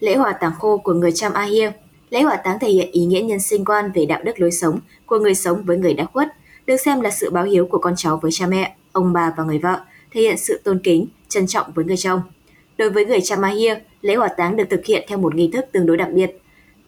Lễ hỏa táng khô của người Cham Ahia Lễ hỏa táng thể hiện ý nghĩa nhân sinh quan về đạo đức lối sống của người sống với người đã khuất, được xem là sự báo hiếu của con cháu với cha mẹ, ông bà và người vợ, thể hiện sự tôn kính, trân trọng với người chồng. Đối với người Cham Ahia, lễ hỏa táng được thực hiện theo một nghi thức tương đối đặc biệt.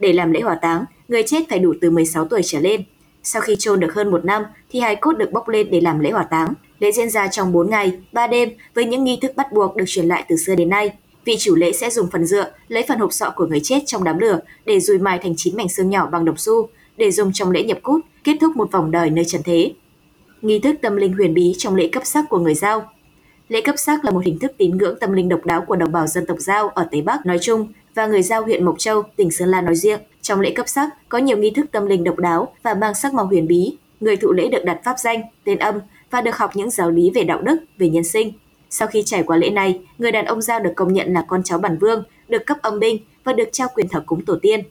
Để làm lễ hỏa táng, người chết phải đủ từ 16 tuổi trở lên. Sau khi chôn được hơn một năm thì hài cốt được bốc lên để làm lễ hỏa táng. Lễ diễn ra trong 4 ngày, 3 đêm với những nghi thức bắt buộc được truyền lại từ xưa đến nay. Vị chủ lễ sẽ dùng phần dựa, lấy phần hộp sọ của người chết trong đám lửa để dùi mài thành chín mảnh xương nhỏ bằng đồng xu để dùng trong lễ nhập cút, kết thúc một vòng đời nơi trần thế. Nghi thức tâm linh huyền bí trong lễ cấp sắc của người Giao Lễ cấp sắc là một hình thức tín ngưỡng tâm linh độc đáo của đồng bào dân tộc Giao ở Tây Bắc nói chung và người Giao huyện Mộc Châu, tỉnh Sơn La nói riêng. Trong lễ cấp sắc có nhiều nghi thức tâm linh độc đáo và mang sắc màu huyền bí. Người thụ lễ được đặt pháp danh, tên âm và được học những giáo lý về đạo đức, về nhân sinh. Sau khi trải qua lễ này, người đàn ông Giao được công nhận là con cháu bản vương, được cấp âm binh và được trao quyền thờ cúng tổ tiên.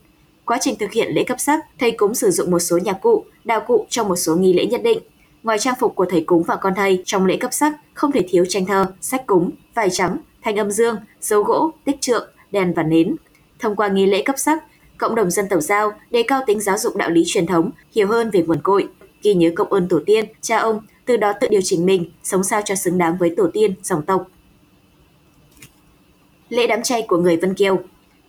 Quá trình thực hiện lễ cấp sắc, thầy cúng sử dụng một số nhạc cụ, đạo cụ trong một số nghi lễ nhất định. Ngoài trang phục của thầy cúng và con thầy, trong lễ cấp sắc không thể thiếu tranh thơ, sách cúng, vải trắng, thanh âm dương, dấu gỗ, tích trượng, đèn và nến. Thông qua nghi lễ cấp sắc, cộng đồng dân tộc Giao đề cao tính giáo dục đạo lý truyền thống, hiểu hơn về nguồn cội, ghi nhớ công ơn tổ tiên, cha ông, từ đó tự điều chỉnh mình, sống sao cho xứng đáng với tổ tiên, dòng tộc. Lễ đám chay của người Vân Kiều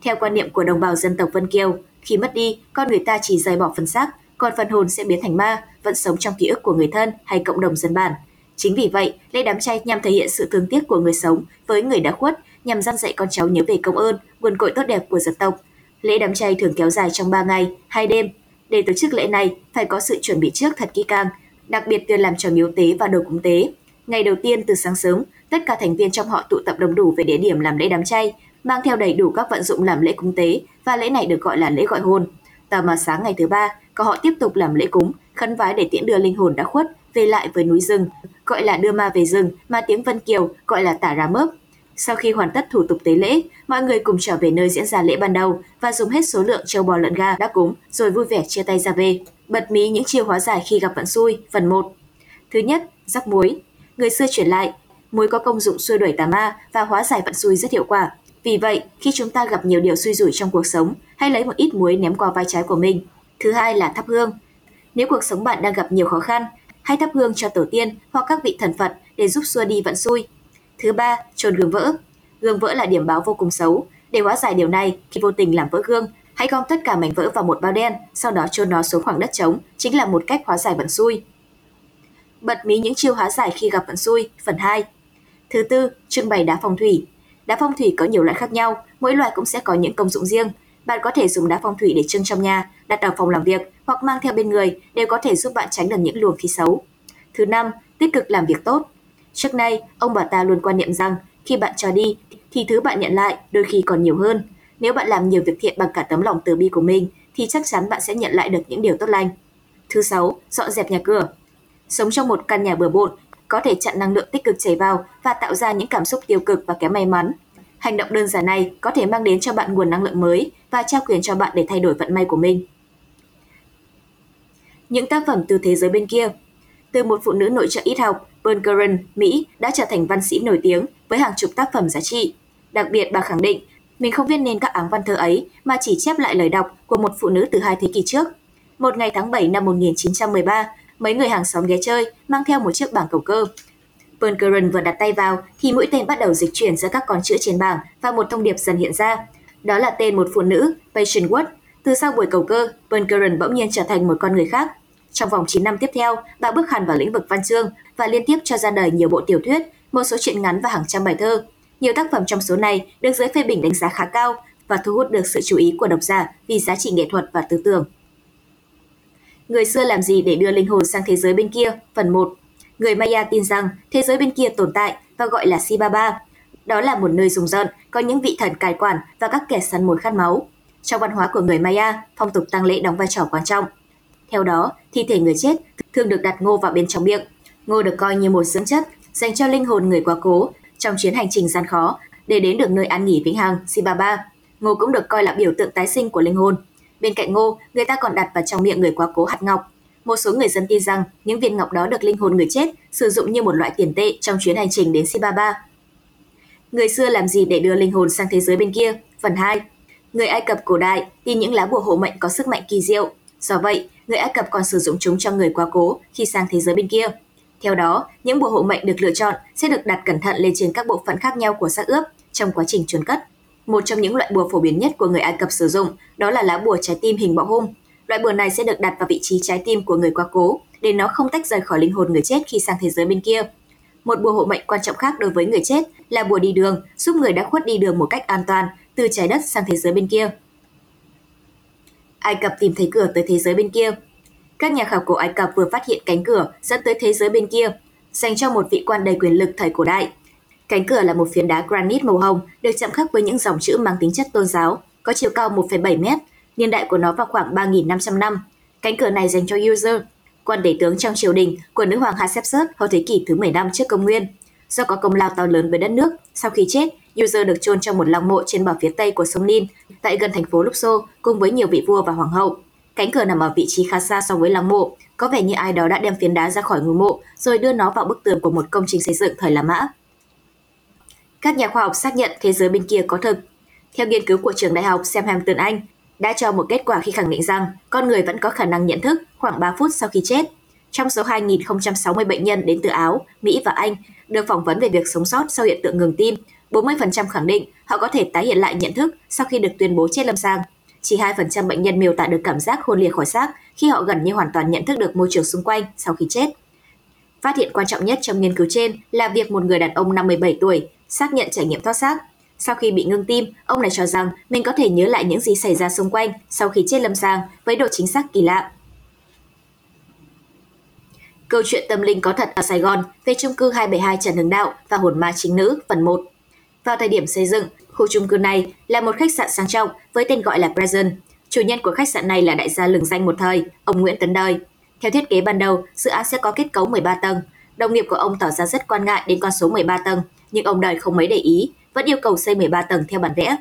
Theo quan niệm của đồng bào dân tộc Vân Kiều, khi mất đi, con người ta chỉ rời bỏ phần xác, còn phần hồn sẽ biến thành ma, vẫn sống trong ký ức của người thân hay cộng đồng dân bản. Chính vì vậy, lễ đám chay nhằm thể hiện sự thương tiếc của người sống với người đã khuất, nhằm dăn dạy con cháu nhớ về công ơn, nguồn cội tốt đẹp của dân tộc. Lễ đám chay thường kéo dài trong 3 ngày, 2 đêm. Để tổ chức lễ này, phải có sự chuẩn bị trước thật kỹ càng, đặc biệt tuyên làm trò miếu tế và đồ cúng tế. Ngày đầu tiên từ sáng sớm, tất cả thành viên trong họ tụ tập đông đủ về địa điểm làm lễ đám chay, mang theo đầy đủ các vận dụng làm lễ cúng tế và lễ này được gọi là lễ gọi hồn. Tờ mà sáng ngày thứ ba, có họ tiếp tục làm lễ cúng, khấn vái để tiễn đưa linh hồn đã khuất về lại với núi rừng, gọi là đưa ma về rừng mà tiếng Vân Kiều gọi là tả rá mớp. Sau khi hoàn tất thủ tục tế lễ, mọi người cùng trở về nơi diễn ra lễ ban đầu và dùng hết số lượng châu bò lợn gà đã cúng rồi vui vẻ chia tay ra về. Bật mí những chiêu hóa giải khi gặp vận xui, phần 1. Thứ nhất, rắc muối. Người xưa chuyển lại, muối có công dụng xua đuổi tà ma và hóa giải vận xui rất hiệu quả. Vì vậy, khi chúng ta gặp nhiều điều xui rủi trong cuộc sống, hãy lấy một ít muối ném qua vai trái của mình. Thứ hai là thắp hương. Nếu cuộc sống bạn đang gặp nhiều khó khăn, hãy thắp hương cho tổ tiên hoặc các vị thần Phật để giúp xua đi vận xui. Thứ ba, trôn gương vỡ. Gương vỡ là điểm báo vô cùng xấu. Để hóa giải điều này, khi vô tình làm vỡ gương, hãy gom tất cả mảnh vỡ vào một bao đen, sau đó chôn nó xuống khoảng đất trống, chính là một cách hóa giải vận xui. Bật mí những chiêu hóa giải khi gặp vận xui, phần 2. Thứ tư, trưng bày đá phong thủy. Đá phong thủy có nhiều loại khác nhau, mỗi loại cũng sẽ có những công dụng riêng. Bạn có thể dùng đá phong thủy để trưng trong nhà, đặt ở phòng làm việc hoặc mang theo bên người đều có thể giúp bạn tránh được những luồng khí xấu. Thứ năm, tích cực làm việc tốt. Trước nay, ông bà ta luôn quan niệm rằng khi bạn cho đi thì thứ bạn nhận lại đôi khi còn nhiều hơn. Nếu bạn làm nhiều việc thiện bằng cả tấm lòng từ bi của mình thì chắc chắn bạn sẽ nhận lại được những điều tốt lành. Thứ sáu, dọn dẹp nhà cửa. Sống trong một căn nhà bừa bộn có thể chặn năng lượng tích cực chảy vào và tạo ra những cảm xúc tiêu cực và kém may mắn. Hành động đơn giản này có thể mang đến cho bạn nguồn năng lượng mới và trao quyền cho bạn để thay đổi vận may của mình. Những tác phẩm từ thế giới bên kia Từ một phụ nữ nội trợ ít học, Bergeron, Mỹ đã trở thành văn sĩ nổi tiếng với hàng chục tác phẩm giá trị. Đặc biệt bà khẳng định mình không viết nên các áng văn thơ ấy mà chỉ chép lại lời đọc của một phụ nữ từ hai thế kỷ trước. Một ngày tháng 7 năm 1913, mấy người hàng xóm ghé chơi mang theo một chiếc bảng cầu cơ. Bergeron vừa đặt tay vào thì mũi tên bắt đầu dịch chuyển giữa các con chữ trên bảng và một thông điệp dần hiện ra. Đó là tên một phụ nữ, Patient Wood. Từ sau buổi cầu cơ, Bergeron bỗng nhiên trở thành một con người khác. Trong vòng 9 năm tiếp theo, bà bước hẳn vào lĩnh vực văn chương và liên tiếp cho ra đời nhiều bộ tiểu thuyết, một số truyện ngắn và hàng trăm bài thơ. Nhiều tác phẩm trong số này được giới phê bình đánh giá khá cao và thu hút được sự chú ý của độc giả vì giá trị nghệ thuật và tư tưởng. Người xưa làm gì để đưa linh hồn sang thế giới bên kia? Phần 1. Người Maya tin rằng thế giới bên kia tồn tại và gọi là Sibaba. Đó là một nơi rùng rợn, có những vị thần cai quản và các kẻ săn mồi khát máu. Trong văn hóa của người Maya, phong tục tang lễ đóng vai trò quan trọng. Theo đó, thi thể người chết thường được đặt ngô vào bên trong miệng. Ngô được coi như một dưỡng chất dành cho linh hồn người quá cố trong chuyến hành trình gian khó để đến được nơi an nghỉ vĩnh hằng Sibaba. Ngô cũng được coi là biểu tượng tái sinh của linh hồn. Bên cạnh ngô, người ta còn đặt vào trong miệng người quá cố hạt ngọc. Một số người dân tin rằng những viên ngọc đó được linh hồn người chết sử dụng như một loại tiền tệ trong chuyến hành trình đến Sibaba. Người xưa làm gì để đưa linh hồn sang thế giới bên kia? Phần 2. Người Ai Cập cổ đại tin những lá bùa hộ mệnh có sức mạnh kỳ diệu. Do vậy, người Ai Cập còn sử dụng chúng cho người quá cố khi sang thế giới bên kia. Theo đó, những bùa hộ mệnh được lựa chọn sẽ được đặt cẩn thận lên trên các bộ phận khác nhau của xác ướp trong quá trình chôn cất. Một trong những loại bùa phổ biến nhất của người Ai Cập sử dụng đó là lá bùa trái tim hình bọ hung. Loại bùa này sẽ được đặt vào vị trí trái tim của người quá cố để nó không tách rời khỏi linh hồn người chết khi sang thế giới bên kia. Một bùa hộ mệnh quan trọng khác đối với người chết là bùa đi đường, giúp người đã khuất đi đường một cách an toàn từ trái đất sang thế giới bên kia. Ai Cập tìm thấy cửa tới thế giới bên kia. Các nhà khảo cổ Ai Cập vừa phát hiện cánh cửa dẫn tới thế giới bên kia, dành cho một vị quan đầy quyền lực thời cổ đại. Cánh cửa là một phiến đá granite màu hồng được chạm khắc với những dòng chữ mang tính chất tôn giáo, có chiều cao 1,7 mét, niên đại của nó vào khoảng 3.500 năm. Cánh cửa này dành cho user, quan đế tướng trong triều đình của nữ hoàng Hatshepsut hồi thế kỷ thứ 15 trước công nguyên. Do có công lao to lớn với đất nước, sau khi chết, User được chôn trong một lăng mộ trên bờ phía tây của sông Nin, tại gần thành phố Luxor, cùng với nhiều vị vua và hoàng hậu. Cánh cửa nằm ở vị trí khá xa so với lăng mộ, có vẻ như ai đó đã đem phiến đá ra khỏi ngôi mộ rồi đưa nó vào bức tường của một công trình xây dựng thời La Mã. Các nhà khoa học xác nhận thế giới bên kia có thực. Theo nghiên cứu của trường đại học Southampton Anh, đã cho một kết quả khi khẳng định rằng con người vẫn có khả năng nhận thức khoảng 3 phút sau khi chết. Trong số 2.060 bệnh nhân đến từ Áo, Mỹ và Anh được phỏng vấn về việc sống sót sau hiện tượng ngừng tim, 40% khẳng định họ có thể tái hiện lại nhận thức sau khi được tuyên bố chết lâm sàng. Chỉ 2% bệnh nhân miêu tả được cảm giác hôn lìa khỏi xác khi họ gần như hoàn toàn nhận thức được môi trường xung quanh sau khi chết. Phát hiện quan trọng nhất trong nghiên cứu trên là việc một người đàn ông 57 tuổi xác nhận trải nghiệm thoát xác. Sau khi bị ngưng tim, ông này cho rằng mình có thể nhớ lại những gì xảy ra xung quanh sau khi chết lâm sàng với độ chính xác kỳ lạ. Câu chuyện tâm linh có thật ở Sài Gòn về chung cư 272 Trần Hưng Đạo và hồn ma chính nữ phần 1. Vào thời điểm xây dựng, khu chung cư này là một khách sạn sang trọng với tên gọi là Present. Chủ nhân của khách sạn này là đại gia lừng danh một thời, ông Nguyễn Tấn Đời. Theo thiết kế ban đầu, dự án sẽ có kết cấu 13 tầng. Đồng nghiệp của ông tỏ ra rất quan ngại đến con số 13 tầng, nhưng ông Đời không mấy để ý, vẫn yêu cầu xây 13 tầng theo bản vẽ.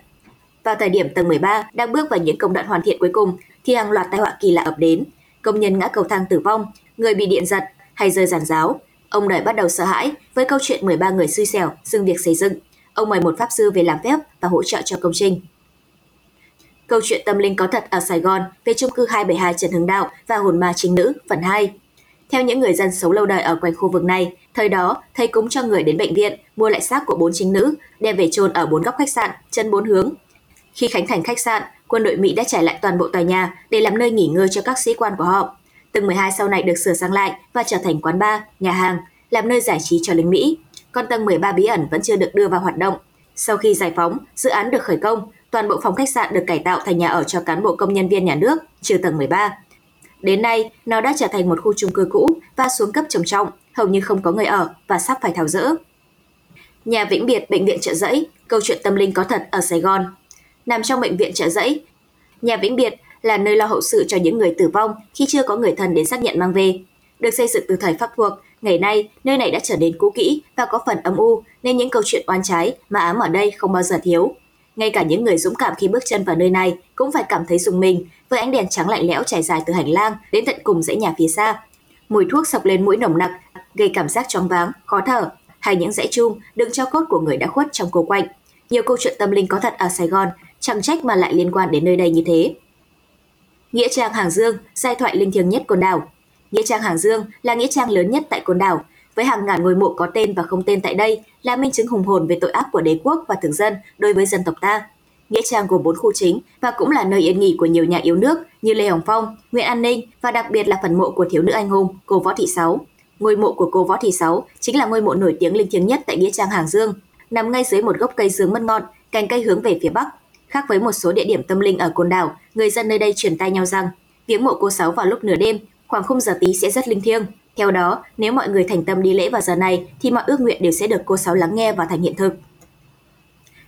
Vào thời điểm tầng 13 đang bước vào những công đoạn hoàn thiện cuối cùng thì hàng loạt tai họa kỳ lạ ập đến. Công nhân ngã cầu thang tử vong, người bị điện giật hay rơi giàn giáo. Ông Đời bắt đầu sợ hãi với câu chuyện 13 người xui xẻo dừng việc xây dựng. Ông mời một pháp sư về làm phép và hỗ trợ cho công trình. Câu chuyện tâm linh có thật ở Sài Gòn về chung cư 272 Trần Hưng Đạo và hồn ma chính nữ phần 2. Theo những người dân sống lâu đời ở quanh khu vực này, thời đó thầy cúng cho người đến bệnh viện mua lại xác của bốn chính nữ đem về chôn ở bốn góc khách sạn, chân bốn hướng. Khi khánh thành khách sạn, quân đội Mỹ đã trải lại toàn bộ tòa nhà để làm nơi nghỉ ngơi cho các sĩ quan của họ. Tầng 12 sau này được sửa sang lại và trở thành quán bar, nhà hàng, làm nơi giải trí cho lính Mỹ con tầng 13 bí ẩn vẫn chưa được đưa vào hoạt động. Sau khi giải phóng, dự án được khởi công, toàn bộ phòng khách sạn được cải tạo thành nhà ở cho cán bộ công nhân viên nhà nước, trừ tầng 13. Đến nay, nó đã trở thành một khu chung cư cũ và xuống cấp trầm trọng, hầu như không có người ở và sắp phải tháo rỡ. Nhà Vĩnh Biệt Bệnh viện Trợ Giấy, câu chuyện tâm linh có thật ở Sài Gòn. Nằm trong bệnh viện Trợ Giấy, nhà Vĩnh Biệt là nơi lo hậu sự cho những người tử vong khi chưa có người thân đến xác nhận mang về. Được xây dựng từ thời Pháp thuộc, ngày nay nơi này đã trở nên cũ kỹ và có phần âm u nên những câu chuyện oan trái mà ám ở đây không bao giờ thiếu. Ngay cả những người dũng cảm khi bước chân vào nơi này cũng phải cảm thấy dùng mình với ánh đèn trắng lạnh lẽo trải dài từ hành lang đến tận cùng dãy nhà phía xa. Mùi thuốc sọc lên mũi nồng nặc, gây cảm giác choáng váng, khó thở, hay những dãy chum đựng cho cốt của người đã khuất trong cô quạnh. Nhiều câu chuyện tâm linh có thật ở Sài Gòn, chẳng trách mà lại liên quan đến nơi đây như thế. Nghĩa trang Hàng Dương, giai thoại linh thiêng nhất côn đảo. Nghĩa trang Hàng Dương là nghĩa trang lớn nhất tại côn đảo, với hàng ngàn ngôi mộ có tên và không tên tại đây là minh chứng hùng hồn về tội ác của đế quốc và thường dân đối với dân tộc ta. Nghĩa trang gồm 4 khu chính và cũng là nơi yên nghỉ của nhiều nhà yếu nước như Lê Hồng Phong, Nguyễn An Ninh và đặc biệt là phần mộ của thiếu nữ anh hùng cô Võ Thị Sáu. Ngôi mộ của cô Võ Thị Sáu chính là ngôi mộ nổi tiếng linh thiêng nhất tại nghĩa trang Hàng Dương, nằm ngay dưới một gốc cây dương mất ngọn, cành cây hướng về phía bắc. Khác với một số địa điểm tâm linh ở Côn Đảo, người dân nơi đây truyền tay nhau rằng viếng mộ cô Sáu vào lúc nửa đêm, khoảng khung giờ tí sẽ rất linh thiêng. Theo đó, nếu mọi người thành tâm đi lễ vào giờ này thì mọi ước nguyện đều sẽ được cô Sáu lắng nghe và thành hiện thực.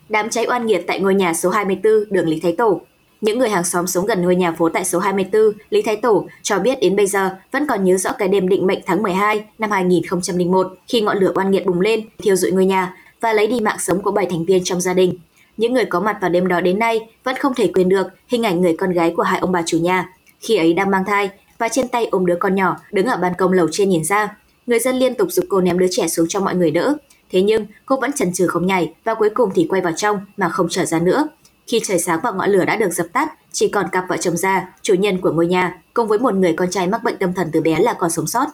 Đám cháy oan nghiệt tại ngôi nhà số 24 đường Lý Thái Tổ những người hàng xóm sống gần ngôi nhà phố tại số 24 Lý Thái Tổ cho biết đến bây giờ vẫn còn nhớ rõ cái đêm định mệnh tháng 12 năm 2001 khi ngọn lửa oan nghiệt bùng lên, thiêu rụi ngôi nhà và lấy đi mạng sống của 7 thành viên trong gia đình. Những người có mặt vào đêm đó đến nay vẫn không thể quên được hình ảnh người con gái của hai ông bà chủ nhà. Khi ấy đang mang thai và trên tay ôm đứa con nhỏ đứng ở ban công lầu trên nhìn ra. Người dân liên tục giúp cô ném đứa trẻ xuống cho mọi người đỡ. Thế nhưng cô vẫn chần chừ không nhảy và cuối cùng thì quay vào trong mà không trở ra nữa. Khi trời sáng và ngọn lửa đã được dập tắt, chỉ còn cặp vợ chồng già, chủ nhân của ngôi nhà, cùng với một người con trai mắc bệnh tâm thần từ bé là còn sống sót.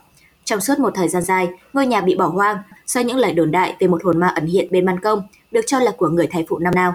Trong suốt một thời gian dài, ngôi nhà bị bỏ hoang do những lời đồn đại về một hồn ma ẩn hiện bên ban công, được cho là của người thái phụ năm nào.